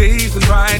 days and right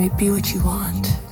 me be what you want.